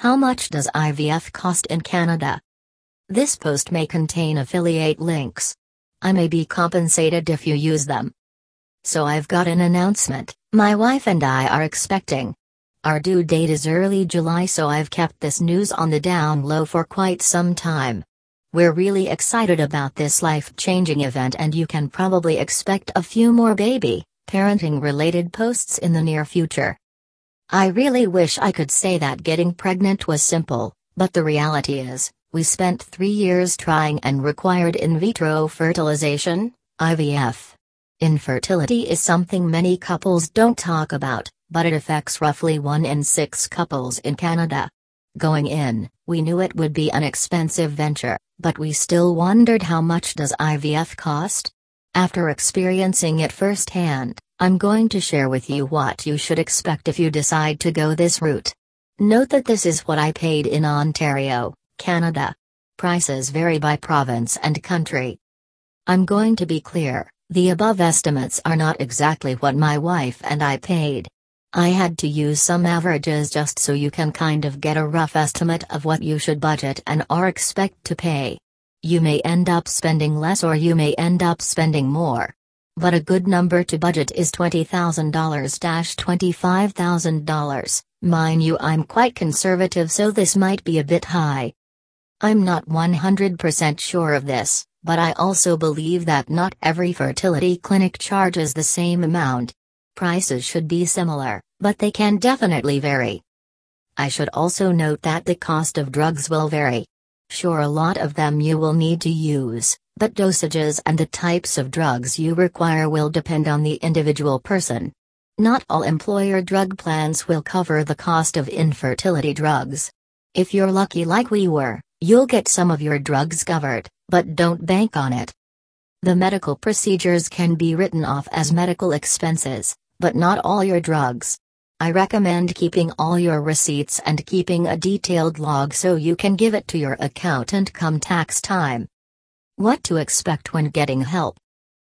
How much does IVF cost in Canada? This post may contain affiliate links. I may be compensated if you use them. So I've got an announcement. My wife and I are expecting. Our due date is early July, so I've kept this news on the down low for quite some time. We're really excited about this life changing event, and you can probably expect a few more baby, parenting related posts in the near future. I really wish I could say that getting pregnant was simple, but the reality is, we spent three years trying and required in vitro fertilization, IVF. Infertility is something many couples don't talk about, but it affects roughly one in six couples in Canada. Going in, we knew it would be an expensive venture, but we still wondered how much does IVF cost? After experiencing it firsthand, I'm going to share with you what you should expect if you decide to go this route. Note that this is what I paid in Ontario, Canada. Prices vary by province and country. I'm going to be clear, the above estimates are not exactly what my wife and I paid. I had to use some averages just so you can kind of get a rough estimate of what you should budget and are expect to pay. You may end up spending less or you may end up spending more. But a good number to budget is $20,000-$25,000. Mind you, I'm quite conservative, so this might be a bit high. I'm not 100% sure of this, but I also believe that not every fertility clinic charges the same amount. Prices should be similar, but they can definitely vary. I should also note that the cost of drugs will vary. Sure, a lot of them you will need to use, but dosages and the types of drugs you require will depend on the individual person. Not all employer drug plans will cover the cost of infertility drugs. If you're lucky like we were, you'll get some of your drugs covered, but don't bank on it. The medical procedures can be written off as medical expenses, but not all your drugs. I recommend keeping all your receipts and keeping a detailed log so you can give it to your accountant come tax time. What to expect when getting help?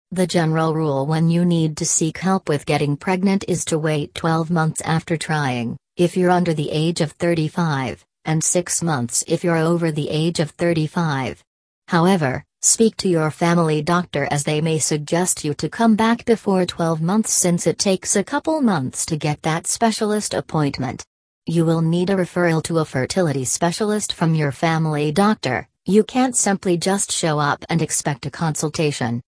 The general rule when you need to seek help with getting pregnant is to wait 12 months after trying, if you're under the age of 35, and 6 months if you're over the age of 35. However, Speak to your family doctor as they may suggest you to come back before 12 months since it takes a couple months to get that specialist appointment. You will need a referral to a fertility specialist from your family doctor, you can't simply just show up and expect a consultation.